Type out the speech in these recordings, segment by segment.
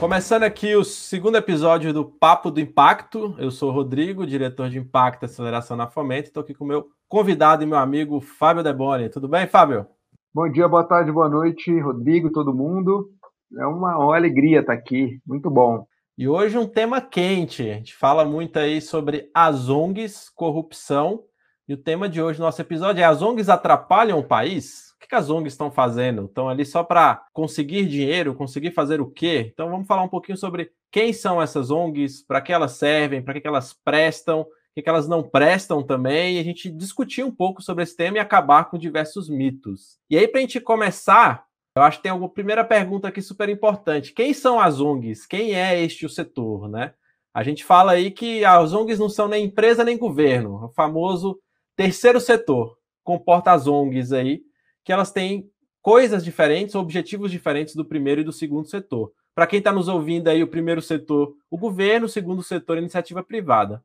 Começando aqui o segundo episódio do Papo do Impacto. Eu sou o Rodrigo, diretor de Impacto e Aceleração na Fomento. Estou aqui com o meu convidado e meu amigo Fábio Deboni. Tudo bem, Fábio? Bom dia, boa tarde, boa noite, Rodrigo, todo mundo. É uma, uma alegria estar aqui, muito bom. E hoje um tema quente. A gente fala muito aí sobre as ONGs, corrupção. E o tema de hoje do nosso episódio é: as ONGs atrapalham o país? O que as ONGs estão fazendo? Estão ali só para conseguir dinheiro, conseguir fazer o quê? Então vamos falar um pouquinho sobre quem são essas ONGs, para que elas servem, para que elas prestam, o que elas não prestam também, e a gente discutir um pouco sobre esse tema e acabar com diversos mitos. E aí, para a gente começar, eu acho que tem uma primeira pergunta aqui super importante. Quem são as ONGs? Quem é este o setor, né? A gente fala aí que as ONGs não são nem empresa nem governo, o famoso terceiro setor comporta as ONGs aí, que elas têm coisas diferentes, objetivos diferentes do primeiro e do segundo setor. Para quem está nos ouvindo aí, o primeiro setor, o governo, o segundo setor, a iniciativa privada.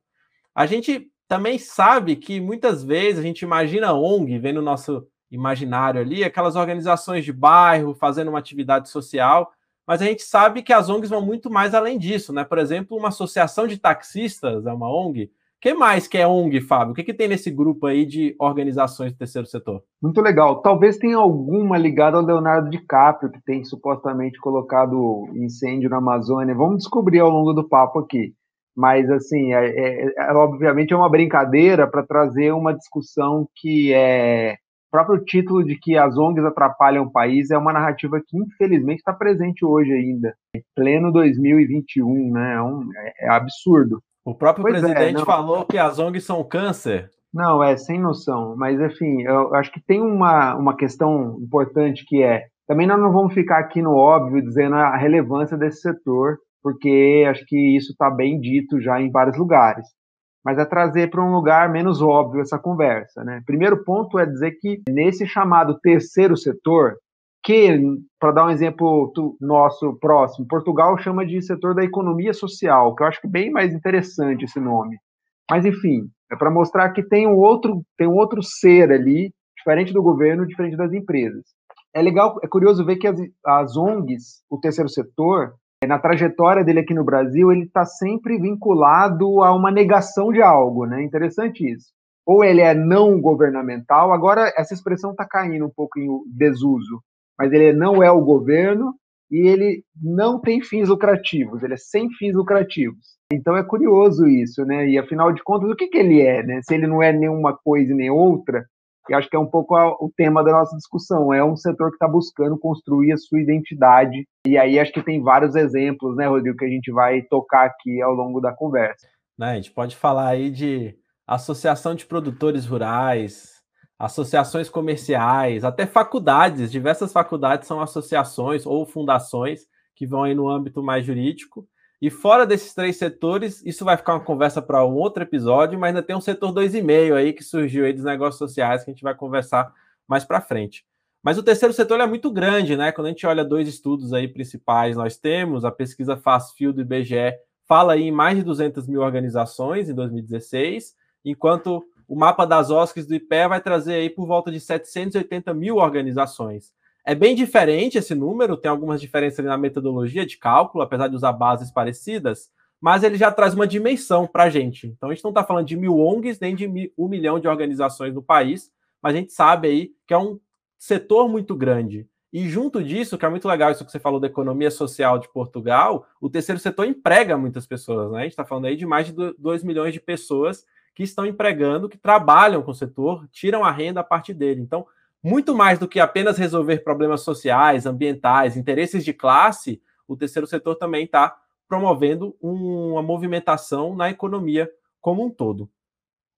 A gente também sabe que muitas vezes a gente imagina a ONG, vendo o nosso imaginário ali, aquelas organizações de bairro fazendo uma atividade social, mas a gente sabe que as ONGs vão muito mais além disso, né? Por exemplo, uma associação de taxistas é uma ONG, que mais que é ONG, Fábio? O que, que tem nesse grupo aí de organizações do terceiro setor? Muito legal. Talvez tenha alguma ligada ao Leonardo DiCaprio, que tem supostamente colocado incêndio na Amazônia. Vamos descobrir ao longo do papo aqui. Mas, assim, é, é, é obviamente é uma brincadeira para trazer uma discussão que é. O próprio título de que as ONGs atrapalham o país é uma narrativa que, infelizmente, está presente hoje ainda, em pleno 2021, né? É, um, é, é absurdo. O próprio pois é, presidente é, falou que as ONGs são câncer. Não, é sem noção. Mas, enfim, eu acho que tem uma, uma questão importante que é. Também nós não vamos ficar aqui no óbvio dizendo a relevância desse setor, porque acho que isso está bem dito já em vários lugares. Mas é trazer para um lugar menos óbvio essa conversa. Né? Primeiro ponto é dizer que nesse chamado terceiro setor, que, para dar um exemplo nosso próximo, Portugal chama de setor da economia social, que eu acho que é bem mais interessante esse nome. Mas, enfim, é para mostrar que tem um outro, tem um outro ser ali, diferente do governo, diferente das empresas. É legal, é curioso ver que as, as ONGs, o terceiro setor, na trajetória dele aqui no Brasil, ele está sempre vinculado a uma negação de algo, né? Interessante isso. Ou ele é não governamental, agora essa expressão está caindo um pouco em desuso mas ele não é o governo e ele não tem fins lucrativos, ele é sem fins lucrativos. Então é curioso isso, né? E afinal de contas, o que, que ele é, né? Se ele não é nenhuma coisa nem outra, eu acho que é um pouco o tema da nossa discussão. É um setor que está buscando construir a sua identidade. E aí acho que tem vários exemplos, né, Rodrigo, que a gente vai tocar aqui ao longo da conversa. Né, a gente pode falar aí de associação de produtores rurais, associações comerciais, até faculdades, diversas faculdades são associações ou fundações que vão aí no âmbito mais jurídico. E fora desses três setores, isso vai ficar uma conversa para um outro episódio, mas ainda tem um setor 2,5 aí que surgiu aí dos negócios sociais que a gente vai conversar mais para frente. Mas o terceiro setor é muito grande, né? Quando a gente olha dois estudos aí principais, nós temos a pesquisa FastField do IBGE fala aí em mais de 200 mil organizações em 2016, enquanto o mapa das OSCs do IPE vai trazer aí por volta de 780 mil organizações. É bem diferente esse número, tem algumas diferenças na metodologia de cálculo, apesar de usar bases parecidas, mas ele já traz uma dimensão para a gente. Então a gente não está falando de mil ONGs, nem de mil, um milhão de organizações no país, mas a gente sabe aí que é um setor muito grande. E junto disso, que é muito legal isso que você falou da economia social de Portugal, o terceiro setor emprega muitas pessoas, né? A gente está falando aí de mais de 2 milhões de pessoas que estão empregando, que trabalham com o setor, tiram a renda a partir dele. Então, muito mais do que apenas resolver problemas sociais, ambientais, interesses de classe, o terceiro setor também está promovendo uma movimentação na economia como um todo.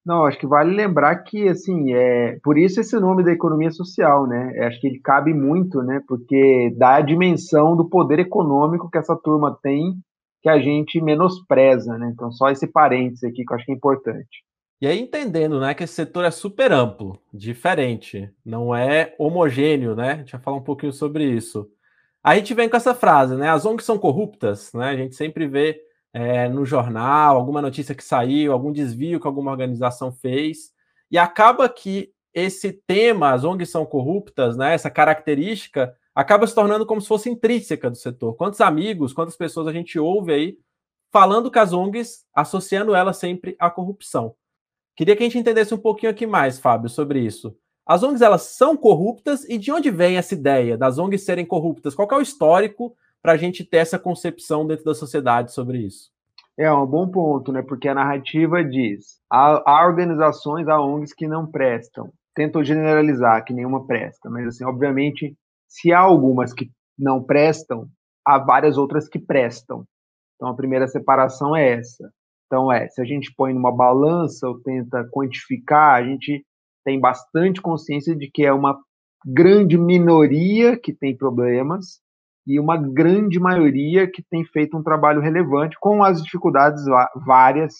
Não, acho que vale lembrar que, assim, é por isso esse nome da economia social, né? Acho que ele cabe muito, né? Porque dá a dimensão do poder econômico que essa turma tem que a gente menospreza, né? Então, só esse parênteses aqui que eu acho que é importante. E aí, entendendo né, que esse setor é super amplo, diferente, não é homogêneo, né? A gente vai falar um pouquinho sobre isso. A gente vem com essa frase, né? As ONGs são corruptas, né? A gente sempre vê é, no jornal alguma notícia que saiu, algum desvio que alguma organização fez, e acaba que esse tema, as ONGs são corruptas, né? Essa característica acaba se tornando como se fosse intrínseca do setor. Quantos amigos, quantas pessoas a gente ouve aí falando com as ONGs, associando elas sempre à corrupção. Queria que a gente entendesse um pouquinho aqui mais, Fábio, sobre isso. As ONGs elas são corruptas e de onde vem essa ideia das ONGs serem corruptas? Qual é o histórico para a gente ter essa concepção dentro da sociedade sobre isso? É um bom ponto, né? Porque a narrativa diz: há, há organizações, há ONGs que não prestam. Tento generalizar que nenhuma presta, mas assim, obviamente, se há algumas que não prestam, há várias outras que prestam. Então a primeira separação é essa. Então é, se a gente põe numa balança ou tenta quantificar, a gente tem bastante consciência de que é uma grande minoria que tem problemas e uma grande maioria que tem feito um trabalho relevante com as dificuldades várias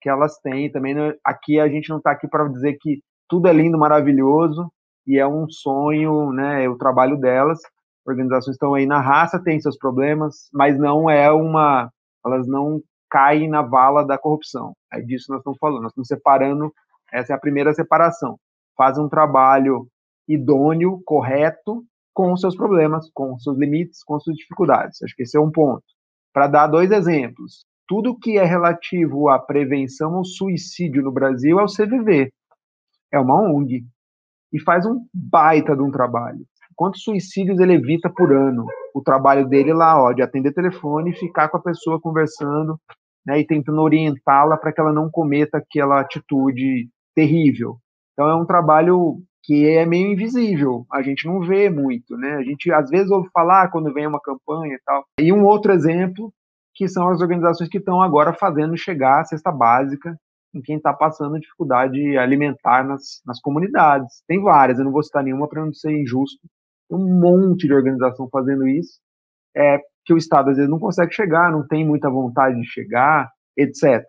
que elas têm. Também aqui a gente não está aqui para dizer que tudo é lindo, maravilhoso e é um sonho, né? O trabalho delas. Organizações estão aí na raça, têm seus problemas, mas não é uma, elas não caem na vala da corrupção. É disso que nós estamos falando. Nós estamos separando. Essa é a primeira separação. Fazem um trabalho idôneo, correto, com os seus problemas, com os seus limites, com as suas dificuldades. Acho que esse é um ponto. Para dar dois exemplos, tudo que é relativo à prevenção ao suicídio no Brasil é o CVV. É uma ONG. E faz um baita de um trabalho. Quantos suicídios ele evita por ano? O trabalho dele lá, ó, de atender telefone e ficar com a pessoa conversando, né, e tentando orientá-la para que ela não cometa aquela atitude terrível. Então é um trabalho que é meio invisível, a gente não vê muito, né? A gente às vezes ouve falar quando vem uma campanha e tal. E um outro exemplo que são as organizações que estão agora fazendo chegar a cesta básica em quem está passando dificuldade alimentar nas, nas comunidades. Tem várias, eu não vou citar nenhuma para não ser injusto. Tem um monte de organização fazendo isso, é que o Estado às vezes não consegue chegar, não tem muita vontade de chegar, etc.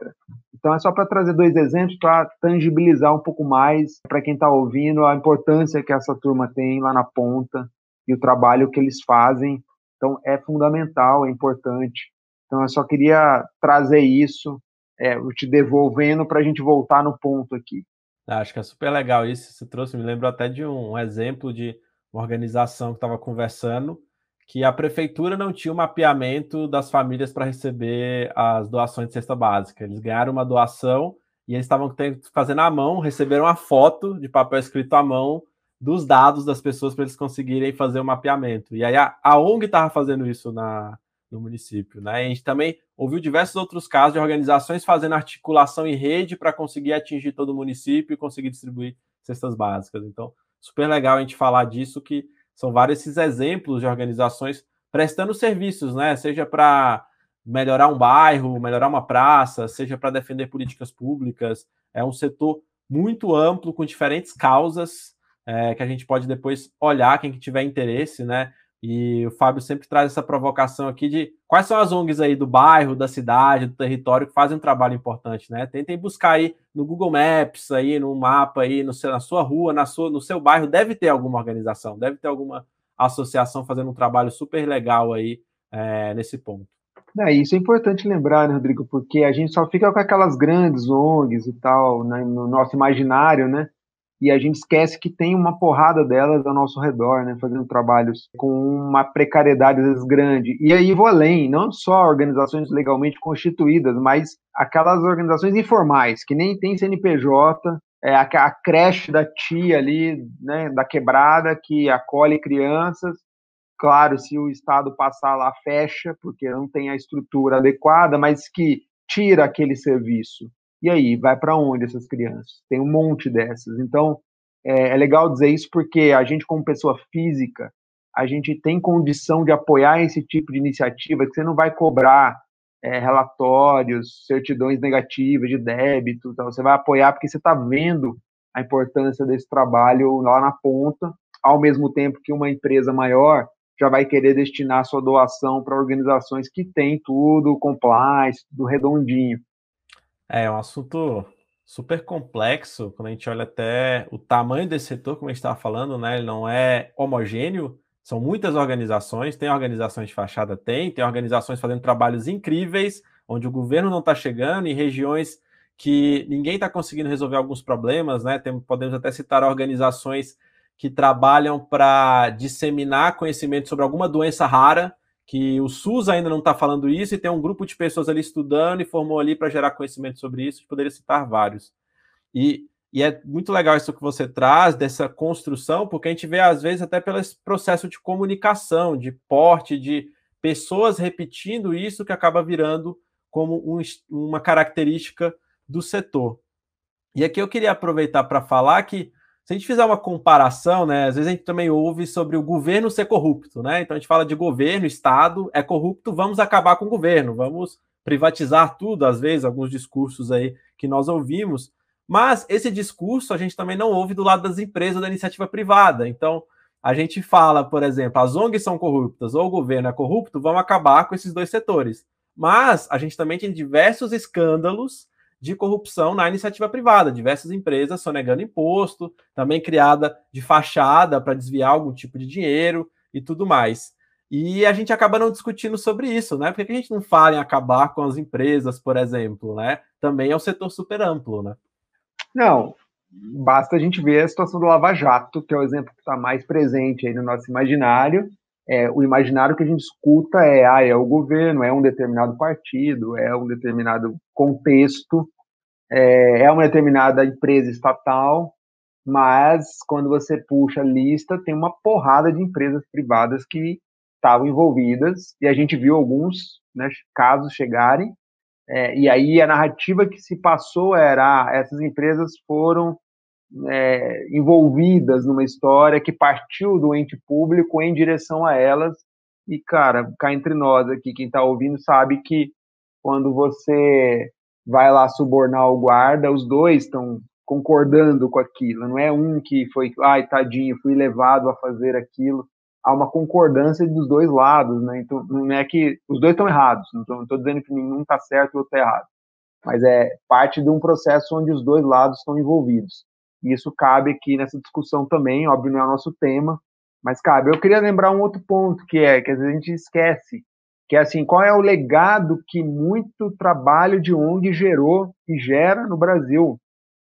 Então é só para trazer dois exemplos para tangibilizar um pouco mais para quem está ouvindo a importância que essa turma tem lá na ponta e o trabalho que eles fazem. Então é fundamental, é importante. Então eu só queria trazer isso, é, te devolvendo para a gente voltar no ponto aqui. Acho que é super legal isso. Você trouxe, me lembro até de um exemplo de uma organização que estava conversando que a prefeitura não tinha o um mapeamento das famílias para receber as doações de cesta básica. Eles ganharam uma doação e eles estavam fazendo à mão, receberam uma foto de papel escrito à mão dos dados das pessoas para eles conseguirem fazer o mapeamento. E aí a, a ONG estava fazendo isso na, no município. Né? A gente também ouviu diversos outros casos de organizações fazendo articulação em rede para conseguir atingir todo o município e conseguir distribuir cestas básicas. Então, super legal a gente falar disso, que são vários esses exemplos de organizações prestando serviços, né? Seja para melhorar um bairro, melhorar uma praça, seja para defender políticas públicas. É um setor muito amplo, com diferentes causas, é, que a gente pode depois olhar, quem que tiver interesse, né? E o Fábio sempre traz essa provocação aqui de quais são as ONGs aí do bairro, da cidade, do território que fazem um trabalho importante, né? Tentem buscar aí no Google Maps, aí no mapa aí, no seu, na sua rua, na sua, no seu bairro, deve ter alguma organização, deve ter alguma associação fazendo um trabalho super legal aí é, nesse ponto. É, isso é importante lembrar, né, Rodrigo, porque a gente só fica com aquelas grandes ONGs e tal, né, no nosso imaginário, né? E a gente esquece que tem uma porrada delas ao nosso redor, né, fazendo trabalhos com uma precariedade às vezes grande. E aí vou além, não só organizações legalmente constituídas, mas aquelas organizações informais, que nem tem CNPJ, é a, a creche da tia ali, né, da quebrada, que acolhe crianças. Claro, se o Estado passar lá, fecha, porque não tem a estrutura adequada, mas que tira aquele serviço e aí, vai para onde essas crianças? Tem um monte dessas. Então, é, é, legal dizer isso porque a gente, como pessoa física, a gente tem condição de apoiar esse tipo de iniciativa, que você não vai cobrar é, relatórios, certidões negativas de débito, então você vai apoiar porque você está vendo a importância desse trabalho lá na ponta, ao mesmo tempo que uma empresa maior já vai querer destinar sua doação para organizações que têm tudo compliance, tudo redondinho. É, é um assunto super complexo, quando a gente olha até o tamanho desse setor, como a gente estava falando, né? Ele não é homogêneo, são muitas organizações, tem organizações de fachada, tem, tem organizações fazendo trabalhos incríveis, onde o governo não está chegando, em regiões que ninguém está conseguindo resolver alguns problemas, né? Tem, podemos até citar organizações que trabalham para disseminar conhecimento sobre alguma doença rara, que o SUS ainda não está falando isso, e tem um grupo de pessoas ali estudando e formou ali para gerar conhecimento sobre isso, poderia citar vários. E, e é muito legal isso que você traz, dessa construção, porque a gente vê, às vezes, até pelo processo de comunicação, de porte, de pessoas repetindo isso, que acaba virando como um, uma característica do setor. E aqui eu queria aproveitar para falar que se a gente fizer uma comparação, né, às vezes a gente também ouve sobre o governo ser corrupto, né? Então a gente fala de governo, Estado é corrupto, vamos acabar com o governo, vamos privatizar tudo, às vezes, alguns discursos aí que nós ouvimos. Mas esse discurso a gente também não ouve do lado das empresas da iniciativa privada. Então, a gente fala, por exemplo, as ONGs são corruptas ou o governo é corrupto, vamos acabar com esses dois setores. Mas a gente também tem diversos escândalos de corrupção na iniciativa privada, diversas empresas sonegando imposto, também criada de fachada para desviar algum tipo de dinheiro e tudo mais. E a gente acaba não discutindo sobre isso, né? Por que a gente não fala em acabar com as empresas, por exemplo, né? Também é um setor super amplo, né? Não, basta a gente ver a situação do Lava Jato, que é o exemplo que está mais presente aí no nosso imaginário. É, o imaginário que a gente escuta é, ah, é o governo, é um determinado partido, é um determinado contexto, é, é uma determinada empresa estatal, mas quando você puxa a lista, tem uma porrada de empresas privadas que estavam envolvidas, e a gente viu alguns né, casos chegarem, é, e aí a narrativa que se passou era: ah, essas empresas foram é, envolvidas numa história que partiu do ente público em direção a elas. E, cara, cá entre nós aqui, quem está ouvindo sabe que quando você vai lá subornar o guarda, os dois estão concordando com aquilo. Não é um que foi, ai, tadinho, fui levado a fazer aquilo. Há uma concordância dos dois lados, né? Então, não é que os dois estão errados. Não estou dizendo que nenhum está certo e o outro está errado. Mas é parte de um processo onde os dois lados estão envolvidos. E isso cabe aqui nessa discussão também, óbvio, não é o nosso tema, mas cabe. Eu queria lembrar um outro ponto, que é que às vezes a gente esquece que é assim, qual é o legado que muito trabalho de ONG gerou e gera no Brasil.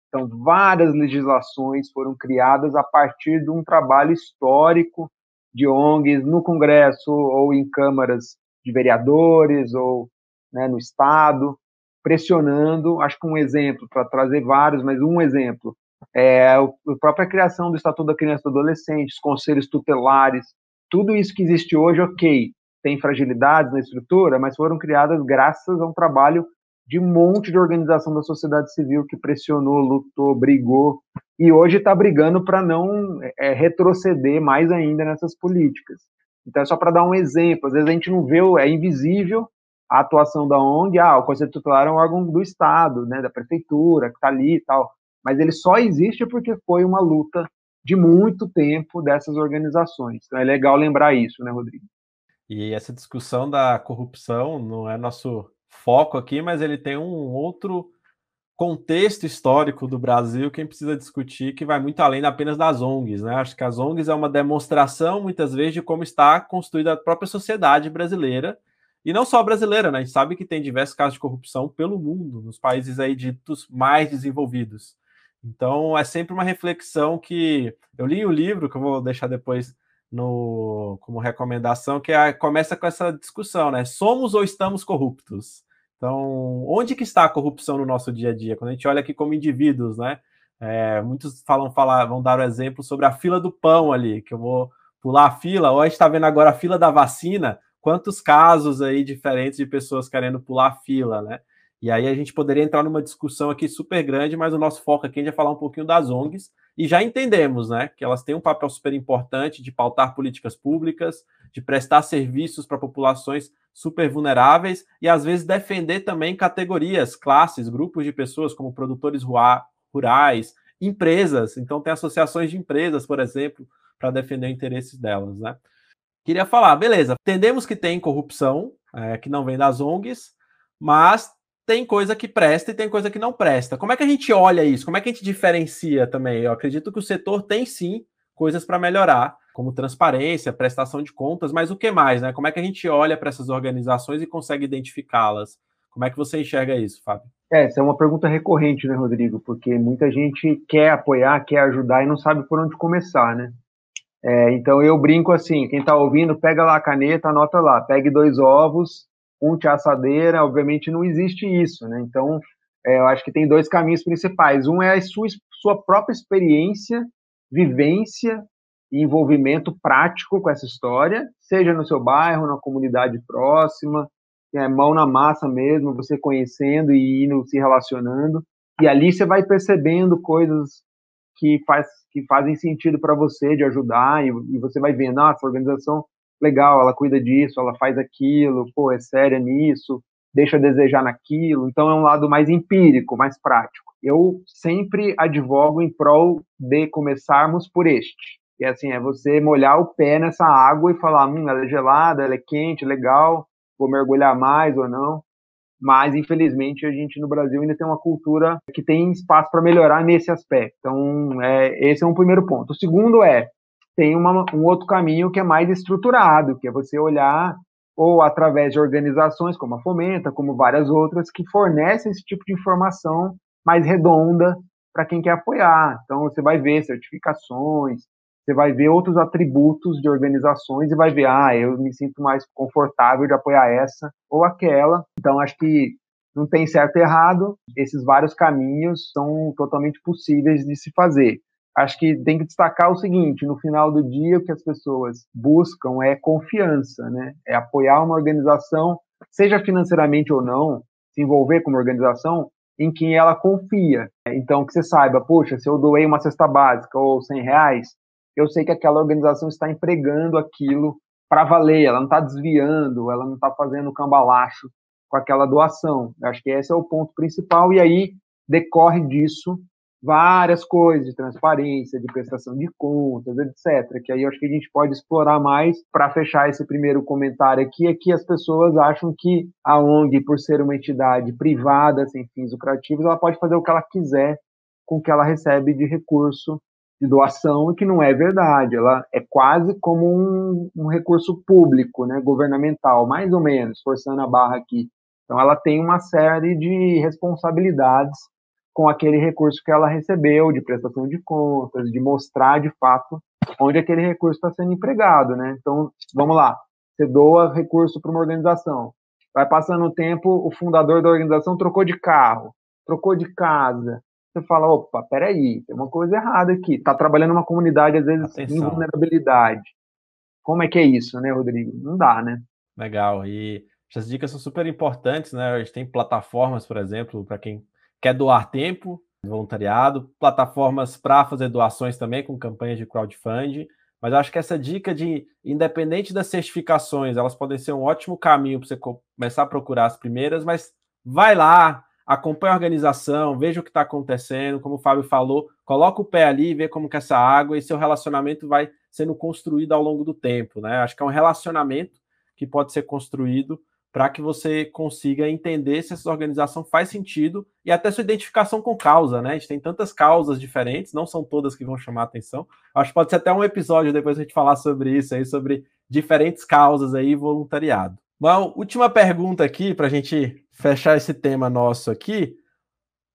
Então, várias legislações foram criadas a partir de um trabalho histórico de ONGs no Congresso ou em câmaras de vereadores ou né, no Estado, pressionando. Acho que um exemplo, para trazer vários, mas um exemplo, é a própria criação do Estatuto da Criança e do Adolescente, os conselhos tutelares, tudo isso que existe hoje, ok, tem fragilidades na estrutura, mas foram criadas graças a um trabalho de um monte de organização da sociedade civil que pressionou, lutou, brigou e hoje está brigando para não é, retroceder mais ainda nessas políticas. Então, é só para dar um exemplo, às vezes a gente não vê, é invisível a atuação da ONG, ah, o Conselho Tutelar é um órgão do Estado, né, da Prefeitura, que está ali e tal, mas ele só existe porque foi uma luta de muito tempo dessas organizações. Então é legal lembrar isso, né, Rodrigo? E essa discussão da corrupção não é nosso foco aqui, mas ele tem um outro contexto histórico do Brasil que a gente precisa discutir, que vai muito além apenas das ONGs. Né? Acho que as ONGs é uma demonstração, muitas vezes, de como está construída a própria sociedade brasileira, e não só brasileira, né? a gente sabe que tem diversos casos de corrupção pelo mundo, nos países aí ditos mais desenvolvidos. Então, é sempre uma reflexão que eu li o livro, que eu vou deixar depois no, como recomendação, que é, começa com essa discussão, né? Somos ou estamos corruptos? Então, onde que está a corrupção no nosso dia a dia? Quando a gente olha aqui como indivíduos, né? É, muitos falam, falar, vão dar o um exemplo sobre a fila do pão ali, que eu vou pular a fila, ou a gente está vendo agora a fila da vacina, quantos casos aí diferentes de pessoas querendo pular a fila, né? E aí a gente poderia entrar numa discussão aqui super grande, mas o nosso foco aqui é falar um pouquinho das ONGs, e já entendemos né, que elas têm um papel super importante de pautar políticas públicas, de prestar serviços para populações super vulneráveis e às vezes defender também categorias, classes, grupos de pessoas como produtores rurais, empresas. Então tem associações de empresas, por exemplo, para defender interesses delas, né? Queria falar, beleza, entendemos que tem corrupção, é, que não vem das ONGs, mas tem coisa que presta e tem coisa que não presta. Como é que a gente olha isso? Como é que a gente diferencia também? Eu acredito que o setor tem sim coisas para melhorar, como transparência, prestação de contas, mas o que mais, né? Como é que a gente olha para essas organizações e consegue identificá-las? Como é que você enxerga isso, Fábio? É, essa é uma pergunta recorrente, né, Rodrigo? Porque muita gente quer apoiar, quer ajudar e não sabe por onde começar, né? É, então eu brinco assim, quem está ouvindo, pega lá a caneta, anota lá, pegue dois ovos, um de assadeira, obviamente não existe isso, né? Então é, eu acho que tem dois caminhos principais. Um é a sua, sua própria experiência, vivência e envolvimento prático com essa história, seja no seu bairro, na comunidade próxima, é, mão na massa mesmo, você conhecendo e indo se relacionando. E ali você vai percebendo coisas que, faz, que fazem sentido para você de ajudar, e, e, você vai vendo, ah, essa organização, legal, ela cuida disso, ela faz aquilo, pô, é séria nisso, deixa a desejar naquilo. Então é um lado mais empírico, mais prático. Eu sempre advogo em prol de começarmos por este. E assim, é você molhar o pé nessa água e falar, hum, ela é gelada, ela é quente, legal, vou mergulhar mais ou não. Mas, infelizmente, a gente no Brasil ainda tem uma cultura que tem espaço para melhorar nesse aspecto. Então, é, esse é um primeiro ponto. O segundo é, tem uma, um outro caminho que é mais estruturado, que é você olhar ou através de organizações como a Fomenta, como várias outras, que fornecem esse tipo de informação mais redonda para quem quer apoiar. Então, você vai ver certificações, você vai ver outros atributos de organizações e vai ver, ah, eu me sinto mais confortável de apoiar essa ou aquela. Então, acho que não tem certo e errado, esses vários caminhos são totalmente possíveis de se fazer. Acho que tem que destacar o seguinte: no final do dia, o que as pessoas buscam é confiança, né? É apoiar uma organização, seja financeiramente ou não, se envolver com uma organização em quem ela confia. Então, que você saiba, poxa, se eu doei uma cesta básica ou 100 reais, eu sei que aquela organização está empregando aquilo para valer, ela não está desviando, ela não está fazendo cambalacho com aquela doação. Eu acho que esse é o ponto principal, e aí decorre disso várias coisas de transparência, de prestação de contas, etc. Que aí eu acho que a gente pode explorar mais para fechar esse primeiro comentário aqui, é que as pessoas acham que a ONG, por ser uma entidade privada, sem fins lucrativos, ela pode fazer o que ela quiser com o que ela recebe de recurso de doação, que não é verdade. Ela é quase como um, um, recurso público, né, governamental, mais ou menos, forçando a barra aqui. Então, ela tem uma série de responsabilidades com aquele recurso que ela recebeu, de prestação de contas, de mostrar de fato onde aquele recurso está sendo empregado, né? Então, vamos lá, você doa recurso para uma organização. Vai passando o tempo, o fundador da organização trocou de carro, trocou de casa, você fala, opa, peraí, tem uma coisa errada aqui. Está trabalhando numa comunidade, às vezes, em vulnerabilidade. Como é que é isso, né, Rodrigo? Não dá, né? Legal. E essas dicas são super importantes, né? A gente tem plataformas, por exemplo, para quem quer doar tempo, voluntariado, plataformas para fazer doações também com campanhas de crowdfunding. Mas acho que essa dica de, independente das certificações, elas podem ser um ótimo caminho para você começar a procurar as primeiras, mas vai lá, acompanhe a organização, veja o que está acontecendo, como o Fábio falou, coloca o pé ali, vê como que essa água e seu relacionamento vai sendo construído ao longo do tempo, né? Acho que é um relacionamento que pode ser construído para que você consiga entender se essa organização faz sentido e até sua identificação com causa, né? A gente tem tantas causas diferentes, não são todas que vão chamar atenção. Acho que pode ser até um episódio depois a gente falar sobre isso aí, sobre diferentes causas aí voluntariado. Bom, última pergunta aqui para a gente fechar esse tema nosso aqui.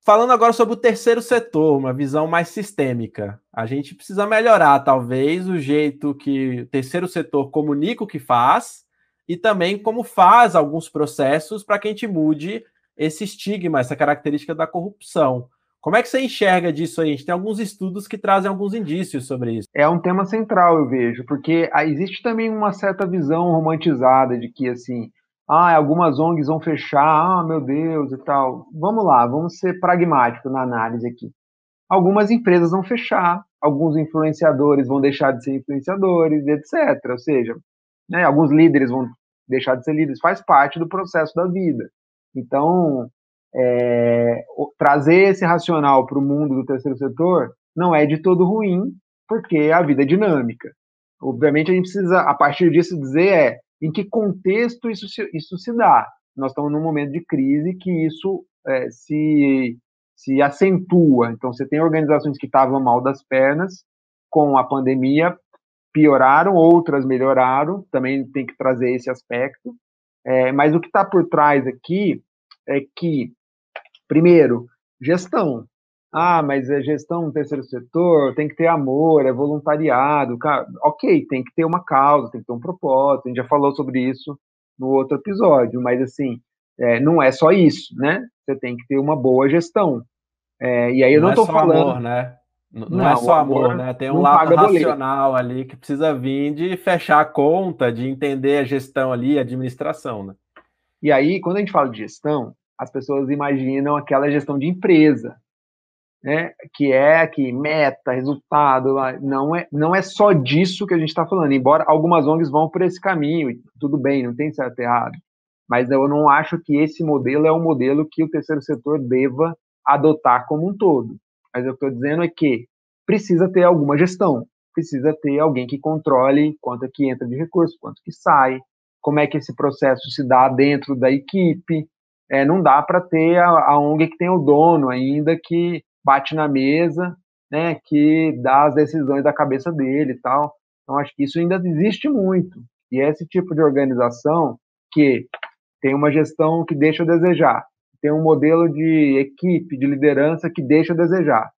Falando agora sobre o terceiro setor, uma visão mais sistêmica. A gente precisa melhorar, talvez, o jeito que o terceiro setor comunica o que faz e também como faz alguns processos para que a gente mude esse estigma, essa característica da corrupção. Como é que você enxerga disso aí? A gente tem alguns estudos que trazem alguns indícios sobre isso. É um tema central, eu vejo, porque existe também uma certa visão romantizada de que, assim, ah, algumas ONGs vão fechar, ah, meu Deus e tal. Vamos lá, vamos ser pragmáticos na análise aqui. Algumas empresas vão fechar, alguns influenciadores vão deixar de ser influenciadores, etc. Ou seja, né, alguns líderes vão deixar de ser líderes, faz parte do processo da vida. Então, é, trazer esse racional para o mundo do terceiro setor não é de todo ruim, porque a vida é dinâmica. Obviamente, a gente precisa, a partir disso, dizer é em que contexto isso se, isso se dá. Nós estamos num momento de crise que isso é, se, se acentua. Então, você tem organizações que estavam mal das pernas, com a pandemia pioraram, outras melhoraram, também tem que trazer esse aspecto. É, mas o que está por trás aqui é que, primeiro, gestão. Ah, mas é gestão no terceiro setor, tem que ter amor, é voluntariado. Cara, ok, tem que ter uma causa, tem que ter um propósito. A gente já falou sobre isso no outro episódio, mas assim, é, não é só isso, né? Você tem que ter uma boa gestão. É, e aí eu não, estou é falando. Amor, né? Não, não, é só amor, amor, né? Tem um lado racional boleto. ali que precisa vir de fechar a conta, de entender a gestão ali, a administração, né? E aí, quando a gente fala de gestão, as pessoas imaginam aquela gestão de empresa, né, que é que meta, resultado, não é, não é só disso que a gente está falando, embora algumas ONGs vão por esse caminho, tudo bem, não tem certo e errado, mas eu não acho que esse modelo é um modelo que o terceiro setor deva adotar como um todo. Mas eu estou dizendo é que precisa ter alguma gestão, precisa ter alguém que controle quanto é que entra de recurso, quanto que sai, como é que esse processo se dá dentro da equipe. É, não dá para ter a, a ONG que tem o dono ainda que bate na mesa, né, que dá as decisões da cabeça dele e tal. Então, acho que isso ainda existe muito. E é esse tipo de organização que tem uma gestão que deixa a desejar, tem um modelo de equipe, de liderança que deixa a desejar,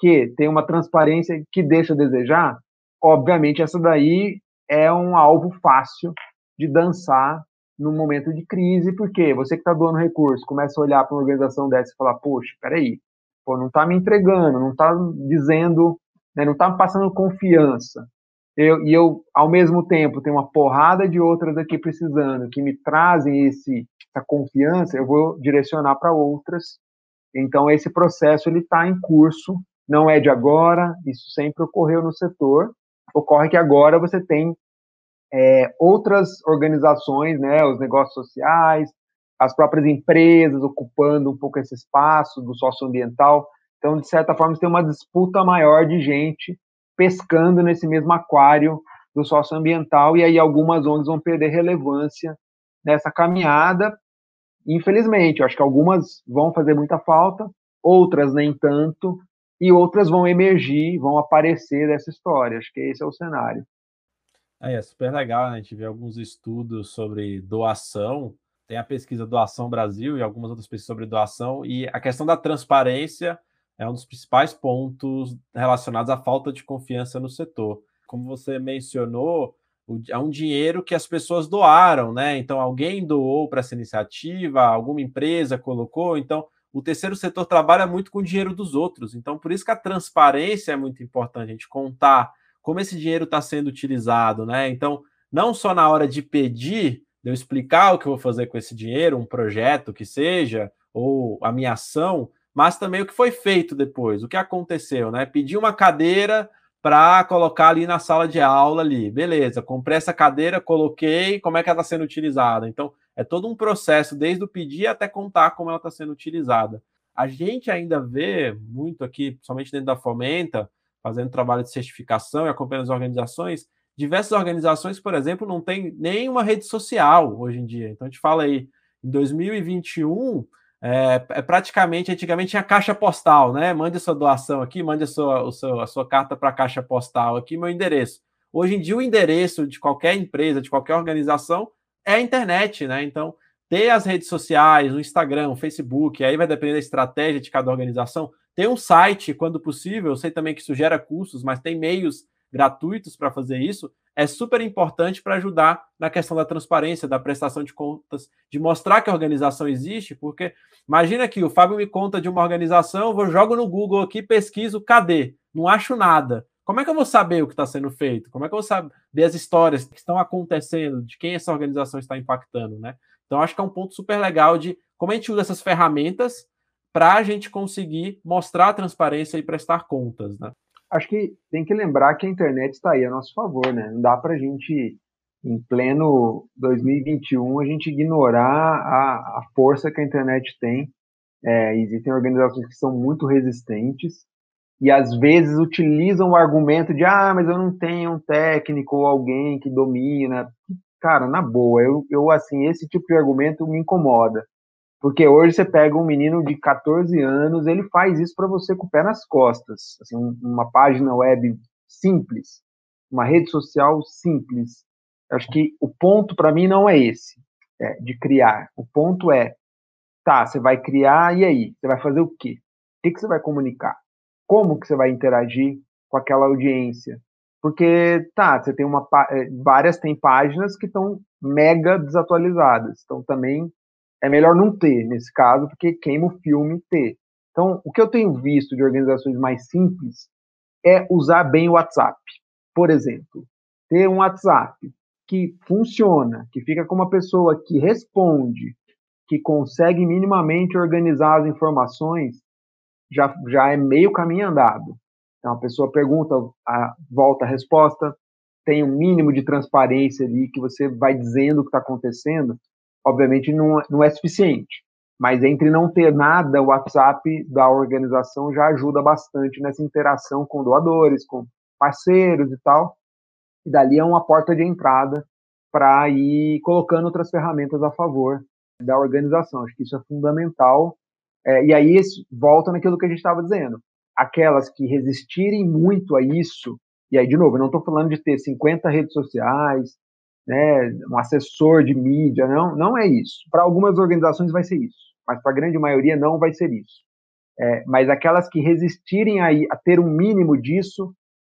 que tem uma transparência que deixa a desejar, obviamente essa daí é um alvo fácil de dançar no momento de crise, porque você que está doando recurso começa a olhar para uma organização dessa e falar, poxa, peraí, pô, não está me entregando, não está dizendo, né, não está passando confiança. Eu, e eu, ao mesmo tempo, tenho uma porrada de outras aqui precisando, que me trazem esse, essa confiança, eu vou direcionar para outras. Então, esse processo ele está em curso, não é de agora, isso sempre ocorreu no setor. Ocorre que agora você tem é, outras organizações, né, os negócios sociais, as próprias empresas ocupando um pouco esse espaço do socioambiental. Então, de certa forma, tem uma disputa maior de gente pescando nesse mesmo aquário do socioambiental, e aí algumas ONGs vão perder relevância nessa caminhada. Infelizmente, eu acho que algumas vão fazer muita falta, outras nem tanto, e outras vão emergir, vão aparecer dessa história. Acho que esse é o cenário. É, é super legal, né? A gente vê alguns estudos sobre doação tem a pesquisa Doação Brasil e algumas outras pesquisas sobre doação, e a questão da transparência é um dos principais pontos relacionados à falta de confiança no setor. Como você mencionou, é um dinheiro que as pessoas doaram, né? Então, alguém doou para essa iniciativa, alguma empresa colocou, então o terceiro setor trabalha muito com o dinheiro dos outros. Então, por isso que a transparência é muito importante, a gente contar como esse dinheiro está sendo utilizado, né? Então, não só na hora de pedir, de eu explicar o que eu vou fazer com esse dinheiro, um projeto que seja, ou a minha ação, mas também o que foi feito depois, o que aconteceu, né? Pedir uma cadeira para colocar ali na sala de aula ali, beleza? Comprei essa cadeira, coloquei, como é que ela está sendo utilizada? Então, é todo um processo, desde o pedir até contar como ela está sendo utilizada. A gente ainda vê muito aqui, principalmente dentro da Fomenta, fazendo trabalho de certificação e acompanhando as organizações, diversas organizações, por exemplo, não tem nem uma rede social hoje em dia. Então a gente fala aí, em 2021, é, é praticamente, antigamente tinha caixa postal, né? Mande sua doação aqui, mande a sua, o seu, a sua carta para a caixa postal aqui, meu endereço. Hoje em dia, o endereço de qualquer empresa, de qualquer organização, é a internet, né? Então, ter as redes sociais, o Instagram, o Facebook, aí vai depender da estratégia de cada organização. Tem um site, quando possível, eu sei também que isso gera custos, mas tem meios gratuitos para fazer isso, é super importante para ajudar na questão da transparência, da prestação de contas, de mostrar que a organização existe, porque imagina que o Fábio me conta de uma organização, eu vou jogo no Google aqui, pesquiso, cadê? Não acho nada. Como é que eu vou saber o que está sendo feito? Como é que eu vou saber as histórias que estão acontecendo, de quem essa organização está impactando, né? Então, acho que é um ponto super legal de como a gente usa essas ferramentas para a gente conseguir mostrar a transparência e prestar contas, né? Acho que tem que lembrar que a internet está aí a nosso favor, né? Não dá para a gente, em pleno 2021, a gente ignorar a, a força que a internet tem. É, existem organizações que são muito resistentes e às vezes utilizam o argumento de ah, mas eu não tenho um técnico ou alguém que domina. Cara, na boa, eu, eu assim, esse tipo de argumento me incomoda. Porque hoje você pega um menino de 14 anos, ele faz isso para você com o pé nas costas. Assim, uma página web simples, uma rede social simples. Eu acho que o ponto para mim não é esse, é, de criar. O ponto é tá, você vai criar, e aí? Você vai fazer o quê? O que, que você vai comunicar? Como que você vai interagir com aquela audiência? Porque, tá, você tem uma. Eh, várias tem páginas que estão mega desatualizadas. Então, também é melhor não ter, nesse caso, porque queima o filme ter. Então, o que eu tenho visto de organizações mais simples é usar bem o WhatsApp. Por exemplo, ter um WhatsApp que funciona, que fica com uma pessoa que responde, que consegue minimamente organizar as informações, já, já é meio caminho andado. Então, a pessoa pergunta, a, volta a resposta, tem um mínimo de transparência ali, que você vai dizendo o que está acontecendo, obviamente não, não é suficiente. Mas entre não ter nada, o WhatsApp da organização já ajuda bastante nessa interação com doadores, com parceiros e tal. E dali é uma porta de entrada para ir colocando outras ferramentas a favor da organização. Acho que isso é fundamental. É, e aí volta naquilo que a gente estava dizendo. Aquelas que resistirem muito a isso, e aí, de novo, eu não estou falando de ter 50 redes sociais, né, um assessor de mídia, não, não é isso. Para algumas organizações vai ser isso, mas para a grande maioria não vai ser isso. É, mas aquelas que resistirem a, a ter um mínimo disso,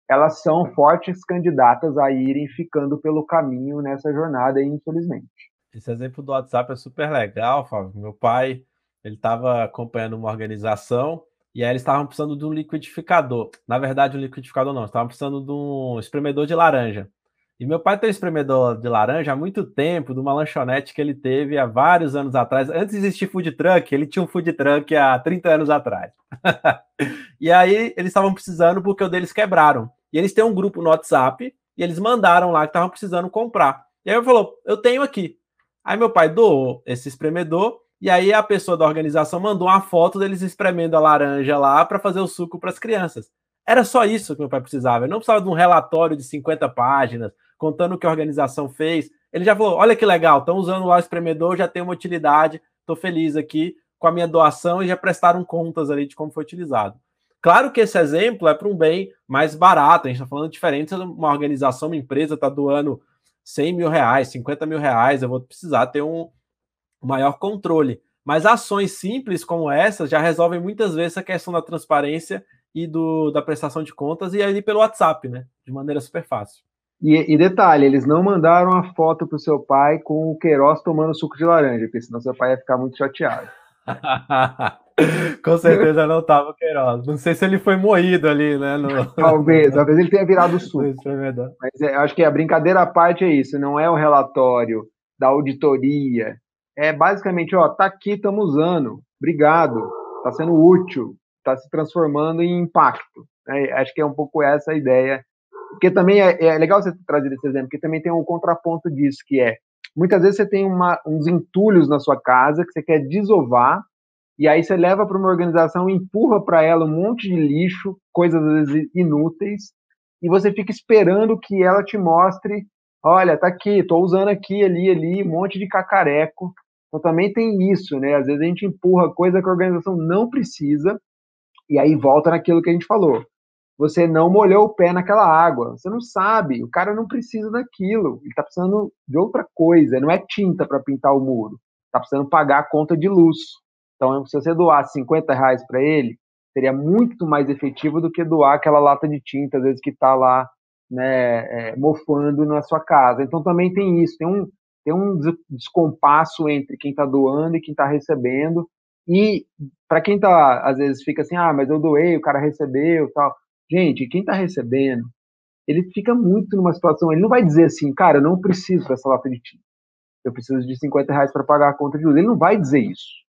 elas são fortes candidatas a irem ficando pelo caminho nessa jornada, infelizmente. Esse exemplo do WhatsApp é super legal, Fábio. Meu pai, ele estava acompanhando uma organização e aí eles estavam precisando de um liquidificador. Na verdade, um liquidificador não, estavam precisando de um espremedor de laranja. E meu pai tem um espremedor de laranja há muito tempo, de uma lanchonete que ele teve há vários anos atrás. Antes de existir food truck, ele tinha um food truck há 30 anos atrás. e aí eles estavam precisando porque o deles quebraram. E eles têm um grupo no WhatsApp e eles mandaram lá que estavam precisando comprar. E aí ele falou: Eu tenho aqui. Aí meu pai doou esse espremedor e aí a pessoa da organização mandou uma foto deles espremendo a laranja lá para fazer o suco para as crianças. Era só isso que meu pai precisava. Ele não precisava de um relatório de 50 páginas contando o que a organização fez. Ele já falou: olha que legal, estão usando lá o espremedor, já tem uma utilidade, estou feliz aqui com a minha doação e já prestaram contas ali de como foi utilizado. Claro que esse exemplo é para um bem mais barato, a gente está falando diferente, uma organização, uma empresa está doando 100 mil reais, 50 mil reais, eu vou precisar ter um maior controle. Mas ações simples como essas já resolvem muitas vezes a questão da transparência e do, da prestação de contas e ali pelo WhatsApp, né? De maneira super fácil. E, e detalhe, eles não mandaram a foto para o seu pai com o Queiroz tomando suco de laranja, porque senão seu pai ia ficar muito chateado. com certeza não estava o Queiroz. Não sei se ele foi moído ali, né? No... Talvez, talvez ele tenha virado suco. Mas é, acho que a brincadeira à parte é isso, não é o relatório da auditoria. É basicamente, ó, tá aqui, estamos usando. Obrigado. Está sendo útil, está se transformando em impacto. É, acho que é um pouco essa a ideia. Porque também é, é legal você trazer esse exemplo, porque também tem um contraponto disso, que é muitas vezes você tem uma, uns entulhos na sua casa que você quer desovar e aí você leva para uma organização, empurra para ela um monte de lixo, coisas às vezes inúteis, e você fica esperando que ela te mostre, olha, tá aqui, estou usando aqui, ali, ali, um monte de cacareco. Então também tem isso, né? Às vezes a gente empurra coisa que a organização não precisa, e aí volta naquilo que a gente falou. Você não molhou o pé naquela água, você não sabe, o cara não precisa daquilo, ele está precisando de outra coisa, não é tinta para pintar o muro, está precisando pagar a conta de luz. Então, se você doar 50 reais para ele, seria muito mais efetivo do que doar aquela lata de tinta, às vezes, que está lá né, é, mofando na sua casa. Então, também tem isso, tem um, tem um descompasso entre quem está doando e quem está recebendo. E para quem está, às vezes, fica assim, ah, mas eu doei, o cara recebeu tal. Gente, quem está recebendo, ele fica muito numa situação, ele não vai dizer assim, cara, eu não preciso dessa lata de tinta. Eu preciso de 50 reais para pagar a conta de luz. Ele não vai dizer isso.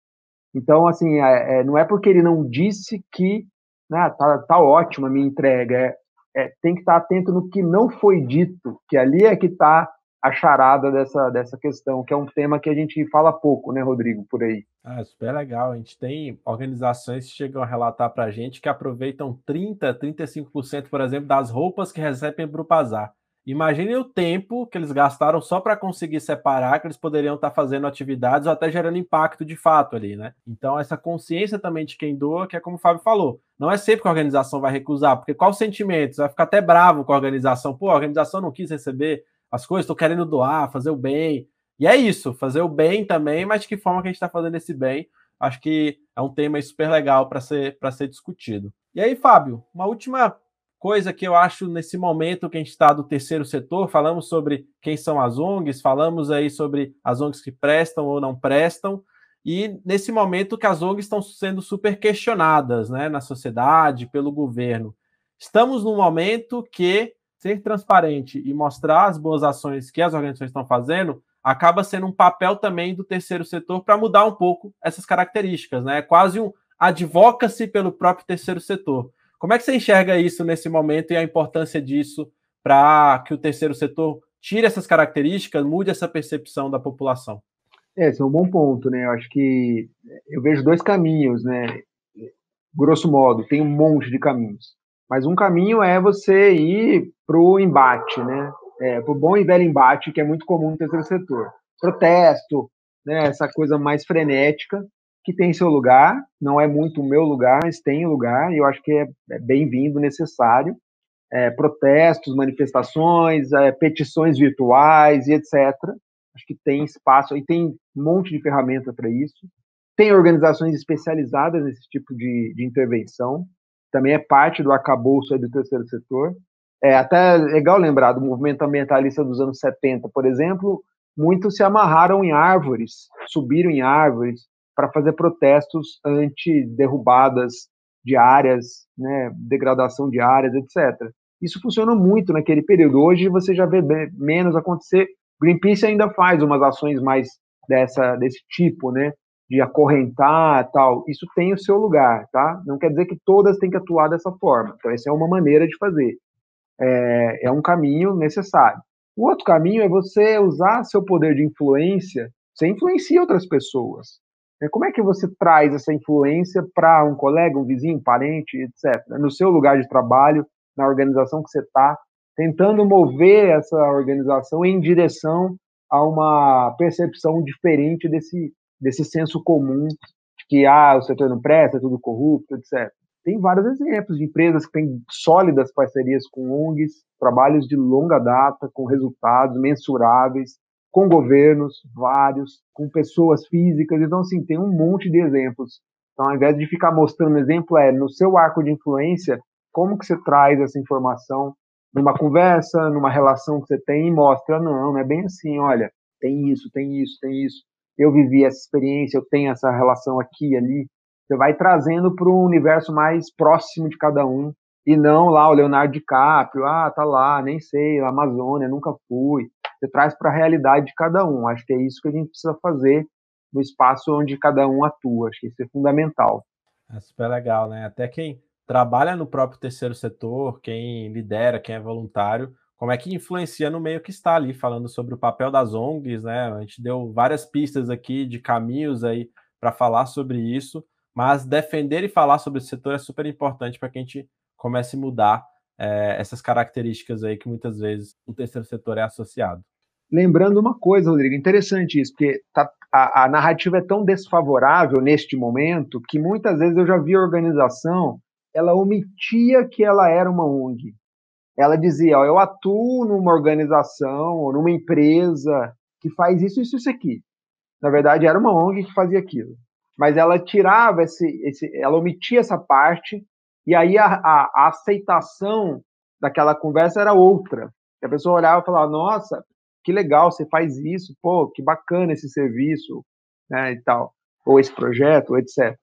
Então, assim, é, é, não é porque ele não disse que né, tá, tá ótima a minha entrega. É, é, tem que estar atento no que não foi dito, que ali é que está a charada dessa, dessa questão, que é um tema que a gente fala pouco, né, Rodrigo, por aí. Ah, super legal. A gente tem organizações que chegam a relatar para a gente que aproveitam 30%, 35%, por exemplo, das roupas que recebem para o bazar. Imagine o tempo que eles gastaram só para conseguir separar, que eles poderiam estar tá fazendo atividades ou até gerando impacto de fato ali, né? Então, essa consciência também de quem doa, que é como o Fábio falou, não é sempre que a organização vai recusar, porque qual o sentimento? Você vai ficar até bravo com a organização. Pô, a organização não quis receber as coisas, estou querendo doar, fazer o bem. E é isso, fazer o bem também, mas de que forma que a gente está fazendo esse bem? acho que é um tema super legal para ser, ser discutido. E aí, Fábio, uma última coisa que eu acho nesse momento que a gente está do terceiro setor, falamos sobre quem são as ONGs, falamos aí sobre as ONGs que prestam ou não prestam, e nesse momento que as ONGs estão sendo super questionadas né, na sociedade, pelo governo. Estamos num momento que ser transparente e mostrar as boas ações que as organizações estão fazendo acaba sendo um papel também do terceiro setor para mudar um pouco essas características, né? É quase um advocacy pelo próprio terceiro setor. Como é que você enxerga isso nesse momento e a importância disso para que o terceiro setor tire essas características, mude essa percepção da população? É, esse é um bom ponto, né? Eu acho que eu vejo dois caminhos, né? Grosso modo, tem um monte de caminhos. Mas um caminho é você ir para o embate, né? É, para o bom e velho embate, que é muito comum no terceiro setor. Protesto, né? essa coisa mais frenética, que tem seu lugar, não é muito o meu lugar, mas tem lugar, e eu acho que é, é bem-vindo, necessário. É, protestos, manifestações, é, petições virtuais e etc. Acho que tem espaço, e tem um monte de ferramenta para isso. Tem organizações especializadas nesse tipo de, de intervenção também é parte do arcabouço do terceiro setor. É até legal lembrar do movimento ambientalista dos anos 70, por exemplo, muitos se amarraram em árvores, subiram em árvores para fazer protestos anti-derrubadas de áreas, né, degradação de áreas, etc. Isso funcionou muito naquele período. Hoje você já vê menos acontecer. Greenpeace ainda faz umas ações mais dessa, desse tipo, né? De acorrentar tal, isso tem o seu lugar, tá? Não quer dizer que todas têm que atuar dessa forma. Então, essa é uma maneira de fazer. É, é um caminho necessário. O outro caminho é você usar seu poder de influência, você influencia outras pessoas. É, como é que você traz essa influência para um colega, um vizinho, um parente, etc., no seu lugar de trabalho, na organização que você está, tentando mover essa organização em direção a uma percepção diferente desse, desse senso comum que ah, o setor não presta, é tudo corrupto, etc. Tem vários exemplos de empresas que têm sólidas parcerias com ONGs, trabalhos de longa data, com resultados mensuráveis, com governos, vários, com pessoas físicas. Então, assim, tem um monte de exemplos. Então, ao invés de ficar mostrando exemplo, é no seu arco de influência, como que você traz essa informação numa conversa, numa relação que você tem e mostra, não, não é bem assim, olha, tem isso, tem isso, tem isso eu vivi essa experiência, eu tenho essa relação aqui e ali. Você vai trazendo para um universo mais próximo de cada um e não lá o Leonardo DiCaprio, ah, tá lá, nem sei, Amazônia, nunca fui. Você traz para a realidade de cada um. Acho que é isso que a gente precisa fazer no espaço onde cada um atua. Acho que isso é fundamental. É super legal, né? Até quem trabalha no próprio terceiro setor, quem lidera, quem é voluntário, como é que influencia no meio que está ali, falando sobre o papel das ONGs, né? A gente deu várias pistas aqui de caminhos aí para falar sobre isso, mas defender e falar sobre esse setor é super importante para que a gente comece a mudar é, essas características aí que muitas vezes o terceiro setor é associado. Lembrando uma coisa, Rodrigo, interessante isso, porque tá, a, a narrativa é tão desfavorável neste momento que muitas vezes eu já vi a organização, ela omitia que ela era uma ONG ela dizia: ó, eu atuo numa organização ou numa empresa que faz isso, isso, isso aqui. Na verdade, era uma ONG que fazia aquilo. Mas ela tirava esse, esse ela omitia essa parte, e aí a, a, a aceitação daquela conversa era outra. A pessoa olhava e falava: nossa, que legal, você faz isso, pô, que bacana esse serviço, né, e tal, ou esse projeto, etc.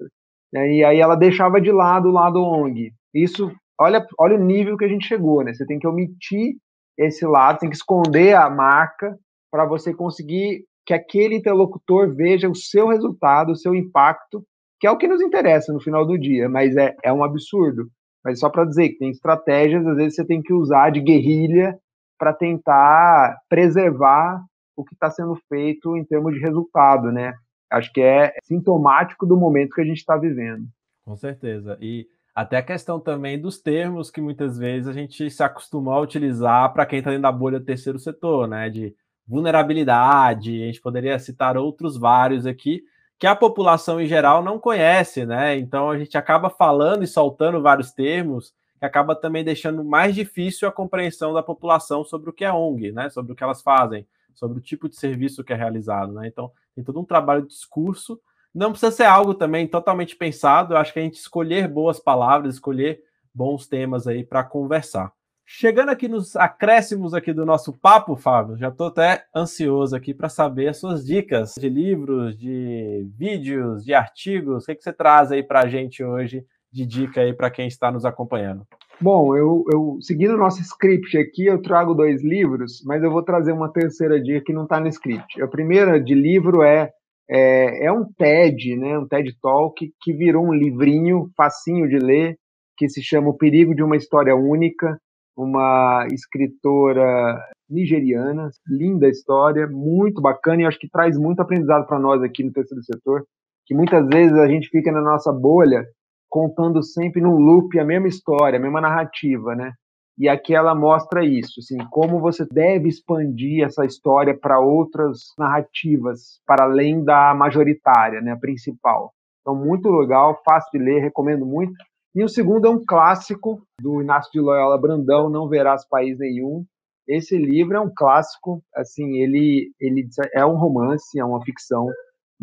E aí ela deixava de lado o lado ONG. Isso olha, olha o nível que a gente chegou, né? Você tem que omitir esse lado, tem que esconder a marca para você conseguir que aquele interlocutor veja o seu resultado, o seu impacto, que é o que nos interessa no final do dia, mas é, é um absurdo. Mas só para dizer que tem estratégias, às vezes você tem que usar de guerrilha para tentar preservar o que está sendo feito em termos de resultado, né? Acho que é sintomático do momento que a gente está vivendo. Com certeza. E até a questão também dos termos que muitas vezes a gente se acostumou a utilizar para quem está dentro da bolha do terceiro setor, né? De vulnerabilidade, a gente poderia citar outros vários aqui, que a população em geral não conhece, né? Então a gente acaba falando e soltando vários termos que acaba também deixando mais difícil a compreensão da população sobre o que é ONG, né? Sobre o que elas fazem, sobre o tipo de serviço que é realizado, né? Então tem todo um trabalho de discurso Não precisa ser algo também totalmente pensado. Eu acho que a gente escolher boas palavras, escolher bons temas aí para conversar. Chegando aqui nos acréscimos aqui do nosso papo, Fábio, já estou até ansioso aqui para saber as suas dicas de livros, de vídeos, de artigos. O que, que você traz aí para a gente hoje de dica aí para quem está nos acompanhando? Bom, eu, eu seguindo o nosso script aqui, eu trago dois livros, mas eu vou trazer uma terceira dica que não está no script. A primeira de livro é, é, é um TED, né, um TED Talk, que virou um livrinho facinho de ler, que se chama O Perigo de uma História Única, uma escritora nigeriana, linda história, muito bacana e acho que traz muito aprendizado para nós aqui no terceiro setor, que muitas vezes a gente fica na nossa bolha contando sempre num loop a mesma história, a mesma narrativa, né? E aqui ela mostra isso, assim, como você deve expandir essa história para outras narrativas, para além da majoritária, né, a principal. Então, muito legal, fácil de ler, recomendo muito. E o segundo é um clássico do Inácio de Loyola Brandão, Não Verás País Nenhum. Esse livro é um clássico, assim, ele, ele é um romance, é uma ficção,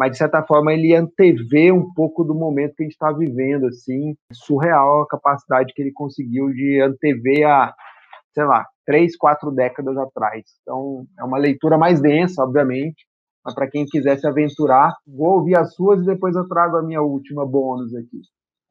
mas de certa forma ele antevê um pouco do momento que a gente está vivendo, assim, surreal a capacidade que ele conseguiu de antever a, sei lá, três, quatro décadas atrás. Então, é uma leitura mais densa, obviamente, mas para quem quiser se aventurar, vou ouvir as suas e depois eu trago a minha última bônus aqui.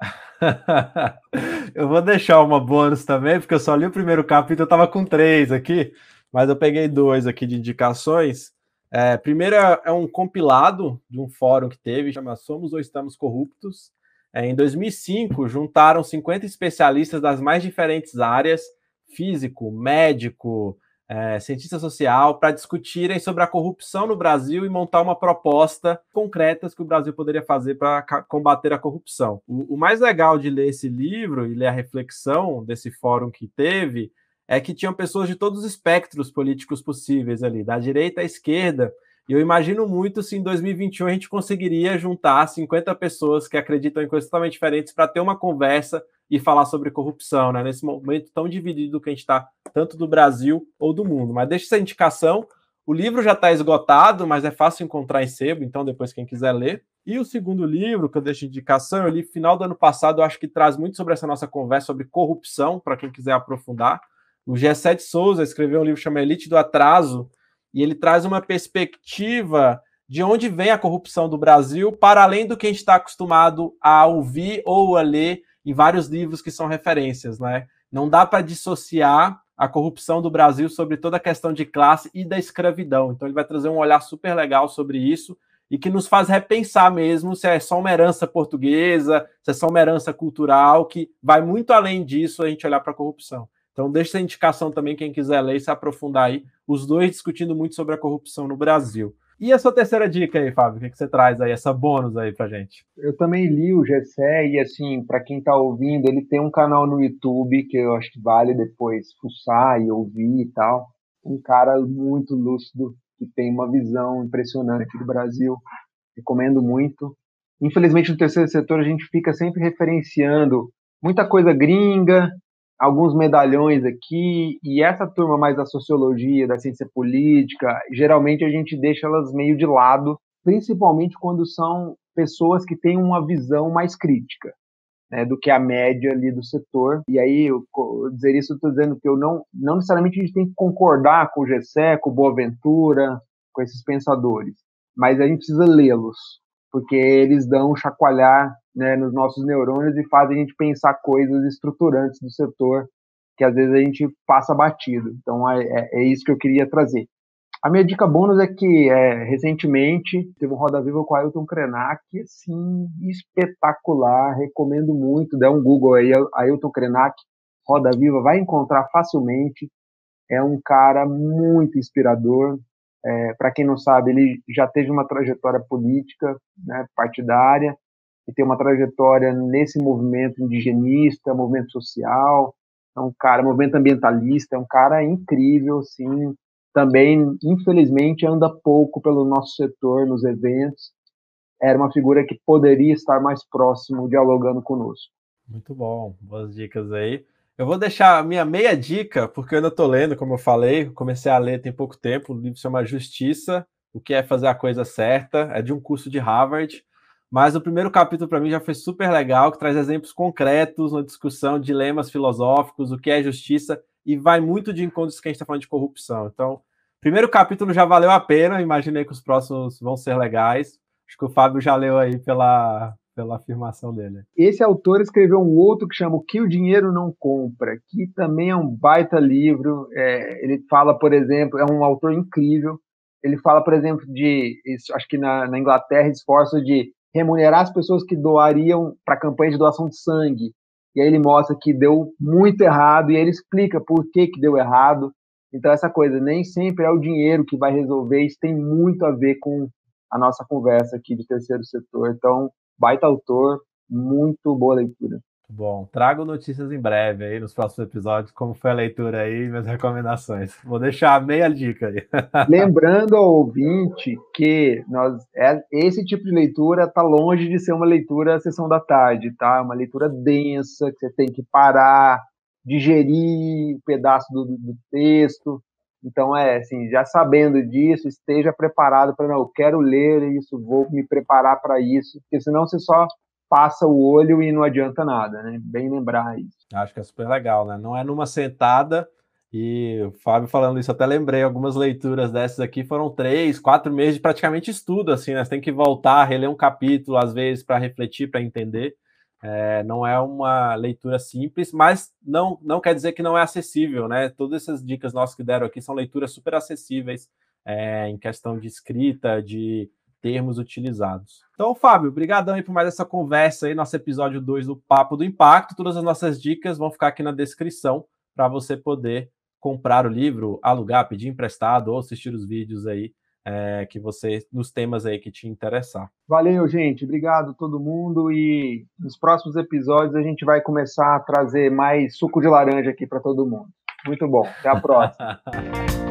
eu vou deixar uma bônus também, porque eu só li o primeiro capítulo, eu estava com três aqui, mas eu peguei dois aqui de indicações. É, primeiro é, é um compilado de um fórum que teve, chama Somos ou Estamos Corruptos. É, em 2005, juntaram 50 especialistas das mais diferentes áreas, físico, médico, é, cientista social, para discutirem sobre a corrupção no Brasil e montar uma proposta concreta que o Brasil poderia fazer para combater a corrupção. O, o, mais legal de ler esse livro e ler a reflexão desse fórum que teve é que tinham pessoas de todos os espectros políticos possíveis ali, da direita à esquerda. E eu imagino muito se em 2021 a gente conseguiria juntar 50 pessoas que acreditam em coisas totalmente diferentes para ter uma conversa e falar sobre corrupção, né? Nesse momento tão dividido que a gente está, tanto do Brasil ou do mundo. Mas deixa essa indicação. O livro já está esgotado, mas é fácil encontrar em sebo, então depois quem quiser ler. E o segundo livro que eu deixo de indicação, eu li final do ano passado, eu acho que traz muito sobre essa nossa conversa sobre corrupção, para quem quiser aprofundar. O G7 Souza escreveu um livro chamado Elite do Atraso, e ele traz uma perspectiva de onde vem a corrupção do Brasil, para além do que a gente está acostumado a ouvir ou a ler em vários livros que são referências, né? Não dá para dissociar a corrupção do Brasil sobre toda a questão de classe e da escravidão. Então ele vai trazer um olhar super legal sobre isso e que nos faz repensar mesmo se é só uma herança portuguesa, se é só uma herança cultural, que vai muito além disso a gente olhar para a corrupção. Então deixa essa indicação também, quem quiser ler e se aprofundar aí, os dois discutindo muito sobre a corrupção no Brasil. E a sua terceira dica aí, Fábio? O que, que você traz aí, essa bônus aí pra gente? Eu também li o Gessé e, assim, para quem tá ouvindo, ele tem um canal no YouTube que eu acho que vale depois fuçar e ouvir e tal. Um cara muito lúcido, que tem uma visão impressionante do Brasil. Recomendo muito. Infelizmente, no terceiro setor, a gente fica sempre referenciando muita coisa gringa, alguns medalhões aqui, e essa turma mais da sociologia, da ciência política, geralmente a gente deixa elas meio de lado, principalmente quando são pessoas que têm uma visão mais crítica. Né, do que a média ali do setor. E aí, eu, eu dizer isso, eu estou dizendo que eu não, não necessariamente a gente tem que concordar com o Gessé, com o Boaventura, com esses pensadores, mas a gente precisa lê-los, porque eles dão um chacoalhar né, nos nossos neurônios e fazem a gente pensar coisas estruturantes do setor que às vezes a gente passa batido. Então é, é, é isso que eu queria trazer. A minha dica bônus é que é, recentemente teve um Roda Viva com Ailton Krenak, assim, espetacular, recomendo muito, dê um Google aí, Ailton Krenak, Roda Viva, vai encontrar facilmente, é um cara muito inspirador, é, para quem não sabe, ele já teve uma trajetória política, né, partidária, e tem uma trajetória nesse movimento indigenista, movimento social, é um cara, movimento ambientalista, é um cara incrível, sim. Também, infelizmente, anda pouco pelo nosso setor nos eventos. Era uma figura que poderia estar mais próximo, dialogando conosco. Muito bom, boas dicas aí. Eu vou deixar a minha meia dica, porque eu ainda estou lendo, como eu falei, comecei a ler tem pouco tempo, o livro se chama Justiça, o que é fazer a coisa certa, é de um curso de Harvard, Mas o primeiro capítulo para mim já foi super legal, que traz exemplos concretos, uma discussão, dilemas filosóficos, o que é justiça, e vai muito de encontros que a gente está falando de corrupção. Então, primeiro capítulo já valeu a pena, imaginei que os próximos vão ser legais. Acho que o Fábio já leu aí pela, pela afirmação dele. Esse autor escreveu um outro que chama O que o dinheiro não compra, que também é um baita livro. É, ele fala, por exemplo, é um autor incrível. Ele fala, por exemplo, de, acho que na, na Inglaterra, esforço de remunerar as pessoas que doariam para a campanha de doação de sangue. E aí ele mostra que deu muito errado e ele explica por que, que deu errado. Então, essa coisa, nem sempre é o dinheiro que vai resolver, isso tem muito a ver com a nossa conversa aqui de terceiro setor. Então, baita autor, muito boa leitura. Bom, trago notícias em breve aí nos próximos episódios, como foi a leitura aí, minhas recomendações. Vou deixar meia dica aí. Lembrando ao ouvinte que nós, é, esse tipo de leitura está longe de ser uma leitura sessão da tarde, tá? Uma leitura densa, que você tem que parar, digerir um pedaço do, do texto. Então, é assim, já sabendo disso, esteja preparado para, não, eu quero ler isso, vou me preparar para isso, porque senão você só passa o olho e não adianta nada, né? Bem lembrar isso. Acho que é super legal, né? Não é numa sentada. E o Fábio falando isso, até lembrei, algumas leituras dessas aqui foram três, quatro meses de praticamente estudo, assim, né? Você tem que voltar, reler um capítulo, às vezes, para refletir, para entender. É, não é uma leitura simples, mas não, não quer dizer que não é acessível, né? Todas essas dicas nossas que deram aqui são leituras super acessíveis é, em questão de escrita, de termos utilizados. Então, Fábio, obrigadão aí por mais essa conversa aí, nosso episódio 2 do Papo do Impacto. Todas as nossas dicas vão ficar aqui na descrição para você poder comprar o livro, alugar, pedir emprestado ou assistir os vídeos aí é, que você nos temas aí que te interessar. Valeu, gente. Obrigado a todo mundo e nos próximos episódios a gente vai começar a trazer mais suco de laranja aqui para todo mundo. Muito bom. Até a próxima.